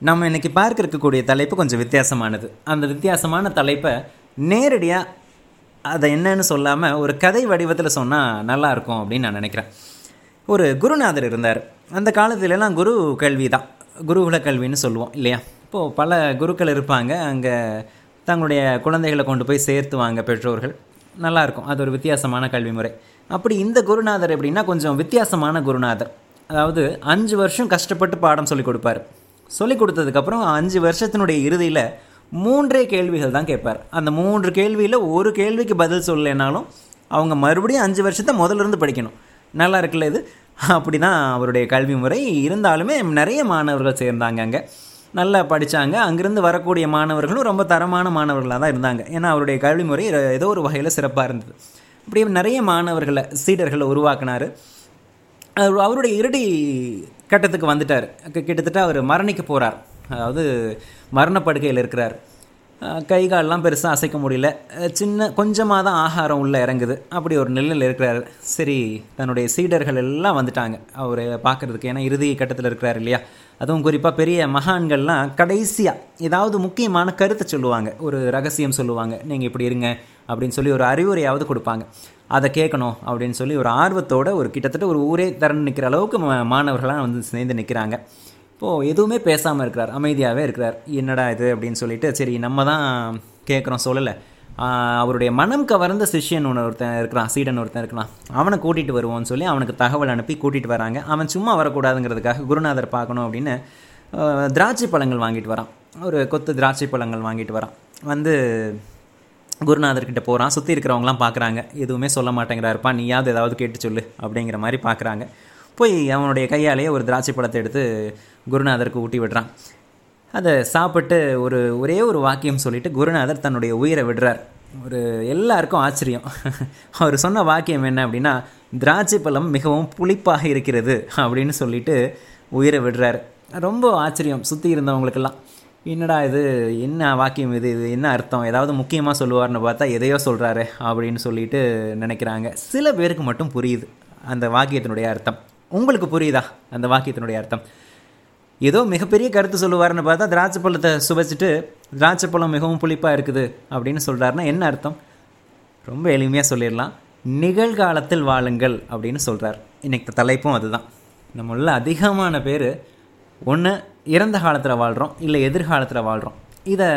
நம்ம இன்றைக்கி பார்க்க இருக்கக்கூடிய தலைப்பு கொஞ்சம் வித்தியாசமானது. அந்த வித்தியாசமான தலைப்பை நேரடியாக அதை என்னன்னு சொல்லாமல் ஒரு கதை வடிவத்தில் சொன்னால் நல்லாயிருக்கும் அப்படின்னு நான் நினைக்கிறேன். ஒரு குருநாதர் இருந்தார். அந்த காலத்துலலாம் குரு கல்வி தான் குருகுல கல்வின்னு சொல்லுவோம் இல்லையா? இப்போது பல குருக்கள் இருப்பாங்க. அங்கே தங்களுடைய குழந்தைகளை கொண்டு போய் சேர்த்துவாங்க பெற்றோர்கள். நல்லாயிருக்கும் அது ஒரு வித்தியாசமான கல்வி முறை. அப்படி இந்த குருநாதர் எப்படின்னா கொஞ்சம் வித்தியாசமான குருநாதர். அதாவது அஞ்சு வருஷம் கஷ்டப்பட்டு பாடம் சொல்லி கொடுப்பார். சொல்லிக் கொடுத்ததுக்கப்புறம் அஞ்சு வருஷத்தினுடைய இறுதியில் மூன்றே கேள்விகள் தான் கேட்பார். அந்த மூன்று கேள்வியில் ஒரு கேள்விக்கு பதில் சொல்லலைனாலும் அவங்க மறுபடியும் அஞ்சு வருஷத்தை முதலிருந்து படிக்கணும். நல்லா இருக்குல்ல இது? அப்படி தான் அவருடைய கல்வி முறை இருந்தாலுமே நிறைய மாணவர்கள் சேர்ந்தாங்க அங்கே. நல்லா படித்தாங்க அங்கேருந்து வரக்கூடிய மாணவர்களும் ரொம்ப தரமான மாணவர்களாக தான் இருந்தாங்க. ஏன்னா அவருடைய கல்வி முறை ஏதோ ஒரு வகையில் சிறப்பாக இருந்தது. அப்படியே நிறைய மாணவர்களை சீடர்களை உருவாக்குனார். அவர் அவருடைய இறுதி கட்டத்துக்கு வந்துட்டார். கிட்டத்தட்ட அவர் மரணிக்க போகிறார் அதாவது மரணப்படுக்கையில் இருக்கிறார். கை கால்லாம் பெருசாக அசைக்க முடியல. சின்ன கொஞ்சமாக தான் ஆகாரம் உள்ளே இறங்குது. அப்படி ஒரு நிலையில் இருக்கிறார். சரி தன்னுடைய சீடர்கள் எல்லாம் வந்துட்டாங்க. அவரை பார்க்குறதுக்கு ஏன்னா இறுதி கட்டத்தில் இருக்கிறார் இல்லையா? அதுவும் குறிப்பாக பெரிய மகான்கள்லாம் கடைசியாக ஏதாவது முக்கியமான கருத்தை சொல்லுவாங்க. ஒரு ரகசியம் சொல்லுவாங்க. நீங்கள் இப்படி இருங்க அப்படின்னு சொல்லி ஒரு அறிவுரையாவது கொடுப்பாங்க. அதை கேட்கணும் அப்படின்னு சொல்லி ஒரு ஆர்வத்தோட ஒரு கிட்டத்தட்ட ஒரு ஊரே திறன் நிற்கிற அளவுக்கு மாணவர்களாக வந்து சேர்ந்து நிற்கிறாங்க இப்போது எதுவுமே பேசாமல் இருக்கிறார் அமைதியாகவே இருக்கிறார். என்னடா இது அப்படின்னு சொல்லிட்டு சரி நம்ம தான் கேட்குறோம் சொல்லலை. அவருடைய மனம் கவர்ந்த சிஷ்யன் ஒன்று ஒருத்தன் இருக்கிறான் சீடன் ஒருத்தன் இருக்கிறான். அவனை கூட்டிகிட்டு வருவோம்னு சொல்லி அவனுக்கு தகவல் அனுப்பி கூட்டிகிட்டு வராங்க. அவன் சும்மா வரக்கூடாதுங்கிறதுக்காக குருநாதர் பார்க்கணும் அப்படின்னு திராட்சை பழங்கள் வாங்கிட்டு வரான். ஒரு கொத்து திராட்சை பழங்கள் வாங்கிட்டு வரான். வந்து குருநாதர்கிட்ட போகிறான் சுற்றி இருக்கிறவங்களாம் பார்க்குறாங்க எதுவுமே சொல்ல மாட்டேங்கிறாருப்பா. நீயாவது ஏதாவது கேட்டு சொல்லு அப்படிங்கிற மாதிரி பார்க்குறாங்க போய் அவனுடைய கையாலேயே ஒரு திராட்சை பழத்தை எடுத்து குருநாதருக்கு ஊட்டி விடுறான். அதை சாப்பிட்டு ஒரு ஒரே ஒரு வாக்கியம் சொல்லிட்டு குருநாதர் தன்னுடைய உயிரை விடுறார். ஒரு எல்லாருக்கும் ஆச்சரியம். அவர் சொன்ன வாக்கியம் என்ன அப்படின்னா திராட்சை பழம் மிகவும் புளிப்பாக இருக்கிறது அப்படின்னு சொல்லிட்டு உயிரை விடுறாரு. ரொம்ப ஆச்சரியம் சுற்றி இருந்தவங்களுக்கெல்லாம். என்னடா இது? என்ன வாக்கியம் இது? இது என்ன அர்த்தம்? ஏதாவது முக்கியமாக சொல்லுவார்னு பார்த்தா எதையோ சொல்கிறாரு அப்படின்னு சொல்லிட்டு நினைக்கிறாங்க. சில பேருக்கு மட்டும் புரியுது அந்த வாக்கியத்தினுடைய அர்த்தம். உங்களுக்கு புரியுதா அந்த வாக்கியத்தினுடைய அர்த்தம்? ஏதோ மிகப்பெரிய கருத்து சொல்லுவாருன்னு பார்த்தா திராட்சை பழத்தை சுவைச்சிட்டு திராட்சை பழம் மிகவும் புளிப்பாக இருக்குது அப்படின்னு சொல்கிறாருன்னா என்ன அர்த்தம்? ரொம்ப எளிமையாக சொல்லிடலாம். நிகழ்காலத்தில் வாழுங்கள் அப்படின்னு சொல்கிறார் இன்றைக்கு தலைப்பும் அதுதான். நம்மள அதிகமான பேர் ஒன்று இறந்த காலத்தில் வாழ்கிறோம் இல்லை எதிர்காலத்தில் வாழ்கிறோம் இதை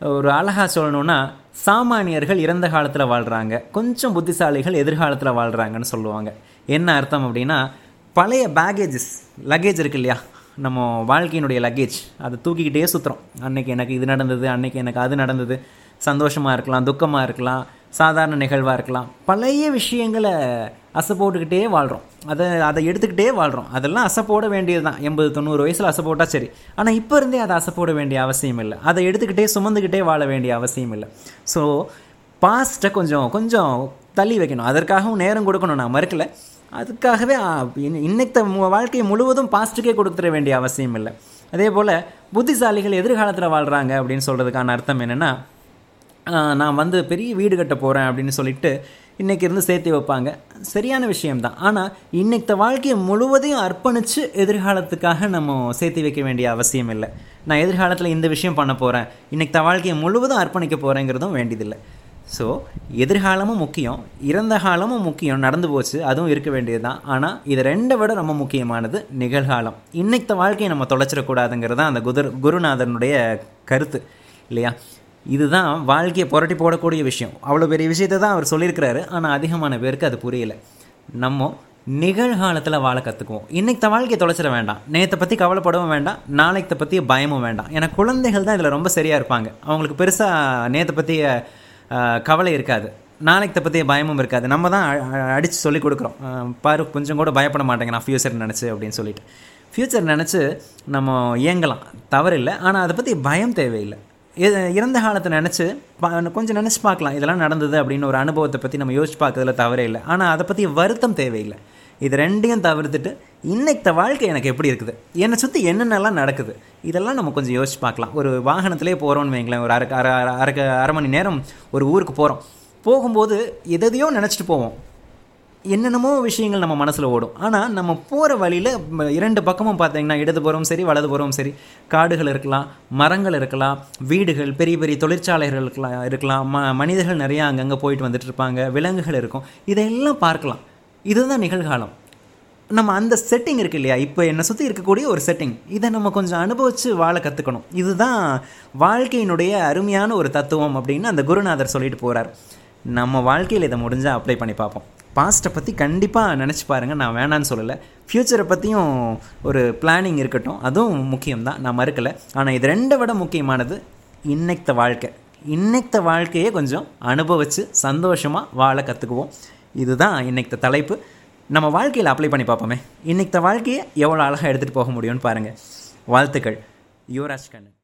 ஒரு அழகாக சொல்லணும்னா சாமானியர்கள் இறந்த காலத்தில் வாழ்கிறாங்க கொஞ்சம் புத்திசாலிகள் எதிர்காலத்தில் வாழ்கிறாங்கன்னு சொல்லுவாங்க. என்ன அர்த்தம் அப்படின்னா பழைய பேகேஜஸ் லக்கேஜ் இருக்கு இல்லையா? நம்ம வாழ்க்கையினுடைய லக்கேஜ் அதை தூக்கிக்கிட்டே சுற்றுறோம் அன்னைக்கு எனக்கு இது நடந்தது அன்னைக்கு எனக்கு அது நடந்தது. சந்தோஷமாக இருக்கலாம் துக்கமாக இருக்கலாம் சாதாரண நிகழ்வாக இருக்கலாம். பழைய விஷயங்களை அசை போட்டுக்கிட்டே வாழ்கிறோம் அதை அதை எடுத்துக்கிட்டே வாழ்கிறோம் அதெல்லாம் அசை போட வேண்டியது தான் எண்பது தொண்ணூறு வயசில் அசை போட்டால் சரி. ஆனால் இப்போ இருந்தே அதை அசை போட வேண்டிய அவசியம் இல்லை. அதை எடுத்துக்கிட்டே சுமந்துக்கிட்டே வாழ வேண்டிய அவசியம் இல்லை. ஸோ பாஸ்ட்டை கொஞ்சம் கொஞ்சம் தள்ளி வைக்கணும். அதற்காகவும் நேரம் கொடுக்கணும். நான் மறுக்கல. அதுக்காகவே இன்னைக்கு வாழ்க்கை முழுவதும் பாஸ்ட்டுக்கே கொடுத்துட வேண்டிய அவசியம் இல்லை. அதே போல் புத்திசாலிகள் எதிர்காலத்தில் வாழ்கிறாங்க அப்படின்னு சொல்கிறதுக்கான அர்த்தம் என்னென்னா நான் வந்து பெரிய வீடு கட்ட போகிறேன் அப்படின்னு சொல்லிட்டு இன்றைக்கி இருந்து சேர்த்து வைப்பாங்க. சரியான விஷயம்தான். ஆனால் இன்னைக்கு வாழ்க்கையை முழுவதையும் அர்ப்பணித்து எதிர்காலத்துக்காக நம்ம சேர்த்து வைக்க வேண்டிய அவசியம் இல்லை. நான் எதிர்காலத்தில் இந்த விஷயம் பண்ண போகிறேன் இன்றைக்கி வாழ்க்கையை முழுவதும் அர்ப்பணிக்க போகிறேங்கிறதும் வேண்டியதில்லை. ஸோ எதிர்காலமும் முக்கியம். இறந்த காலமும் முக்கியம். நடந்து போச்சு. அதுவும் இருக்க வேண்டியது தான் ஆனால் இது ரெண்டை விட ரொம்ப முக்கியமானது நிகழ்காலம். இன்னைக்கு வாழ்க்கையை நம்ம தொலைச்சிடக்கூடாதுங்கிறது தான் அந்த குதிர் குருநாதனுடைய கருத்து இல்லையா? இதுதான் வாழ்க்கையை புரட்டி போடக்கூடிய விஷயம். அவ்வளோ பெரிய விஷயத்தை தான் அவர் சொல்லியிருக்கிறாரு. ஆனால் அதிகமான பேருக்கு அது புரியல. நம்ம நிகழ்காலத்தில் வாழ கற்றுக்குவோம் இன்னைக்கு த வாழ்க்கையை தொலைச்சிட வேண்டாம். நேற்றை பற்றி கவலைப்படவும் வேண்டாம். நாளைக்கு பற்றி பயமும் வேண்டாம். ஏன்னா குழந்தைகள் தான் இதில் ரொம்ப சரியாக இருப்பாங்க. அவங்களுக்கு பெருசாக நேற்றை பற்றிய கவலை இருக்காது. நாளைக்கு பற்றிய பயமும் இருக்காது. நம்ம தான் அடித்து சொல்லிக் கொடுக்குறோம். பாரு கொஞ்சம் கூட பயப்பட மாட்டேங்க. நான் ஃப்யூச்சர் நினச்சி அப்படின்னு சொல்லிட்டு. ஃப்யூச்சர் நினச்சி நம்ம இயங்கலாம். தவறில்லை. ஆனால் அதை பற்றி பயம் தேவையில்லை. இறந்த காலத்தை நினச்சி கொஞ்சம் நினச்சி பார்க்கலாம் இதெல்லாம் நடந்தது அப்படின்னு ஒரு அனுபவத்தை பற்றி நம்ம யோசிச்சு பார்க்கறதுல தவறே இல்லை. ஆனால் அதை பற்றி வருத்தம் தேவையில்லை. இது ரெண்டையும் தவிர்த்துட்டு இன்னைக்கு வாழ்க்கை எனக்கு எப்படி இருக்குது? என்னை சுற்றி என்னென்னலாம் நடக்குது? இதெல்லாம் நம்ம கொஞ்சம் யோசிச்சு பார்க்கலாம். ஒரு வாகனத்திலே போகிறோம்னு வைங்களேன் ஒரு அரை அரை அரை அரை அரை மணி நேரம் ஒரு ஊருக்கு போகிறோம் போகும்போது எதையோ நினச்சிட்டு போவோம். என்னென்னமோ விஷயங்கள் நம்ம மனசில் ஓடும். ஆனால் நம்ம போகிற வழியில் இரண்டு பக்கமும் பார்த்தீங்கன்னா இடதுபுறம் சரி வலதுபுறம் சரி. காடுகள் இருக்கலாம் மரங்கள் இருக்கலாம் வீடுகள் பெரிய பெரிய தொழிற்சாலைகள் இருக்கலாம் இருக்கலாம். ம மனிதர்கள் நிறையா அங்கங்கே போயிட்டு வந்துட்டு இருப்பாங்க விலங்குகள் இருக்கும். இதையெல்லாம் பார்க்கலாம். இதுதான் நிகழ்காலம். நம்ம அந்த செட்டிங் இருக்கு இல்லையா? இப்போ என்னை சுற்றி இருக்கக்கூடிய ஒரு செட்டிங் இதை நம்ம கொஞ்சம் அனுபவித்து வாழ கற்றுக்கணும் இதுதான் வாழ்க்கையினுடைய அருமையான ஒரு தத்துவம் அப்படின்னு அந்த குருநாதர் சொல்லிட்டு போகிறார் நம்ம வாழ்க்கையில் இதை முடிஞ்சால் அப்ளை பண்ணி பார்ப்போம். பாஸ்ட்டை பற்றி கண்டிப்பாக நினச்சி பாருங்கள் நான் வேணான்னு சொல்லலை. ஃப்யூச்சரை பற்றியும் ஒரு பிளானிங் இருக்கட்டும். அதுவும் முக்கியம்தான். நான் மறுக்கலை. ஆனால் இது ரெண்டை விட முக்கியமானது இன்னைத்த வாழ்க்கை. இன்னைத்த வாழ்க்கையை கொஞ்சம் அனுபவித்து சந்தோஷமாக வாழ கற்றுக்குவோம் இதுதான் இன்னைக்கு தலைப்பு. நம்ம வாழ்க்கையில் அப்ளை பண்ணி பார்ப்போமே. இன்னைக்கு வாழ்க்கையை எவ்வளோ அழகாக எடுத்துகிட்டு போக முடியும்னு பாருங்கள் வாழ்த்துக்கள். யுவராஜ் கண்ணன்.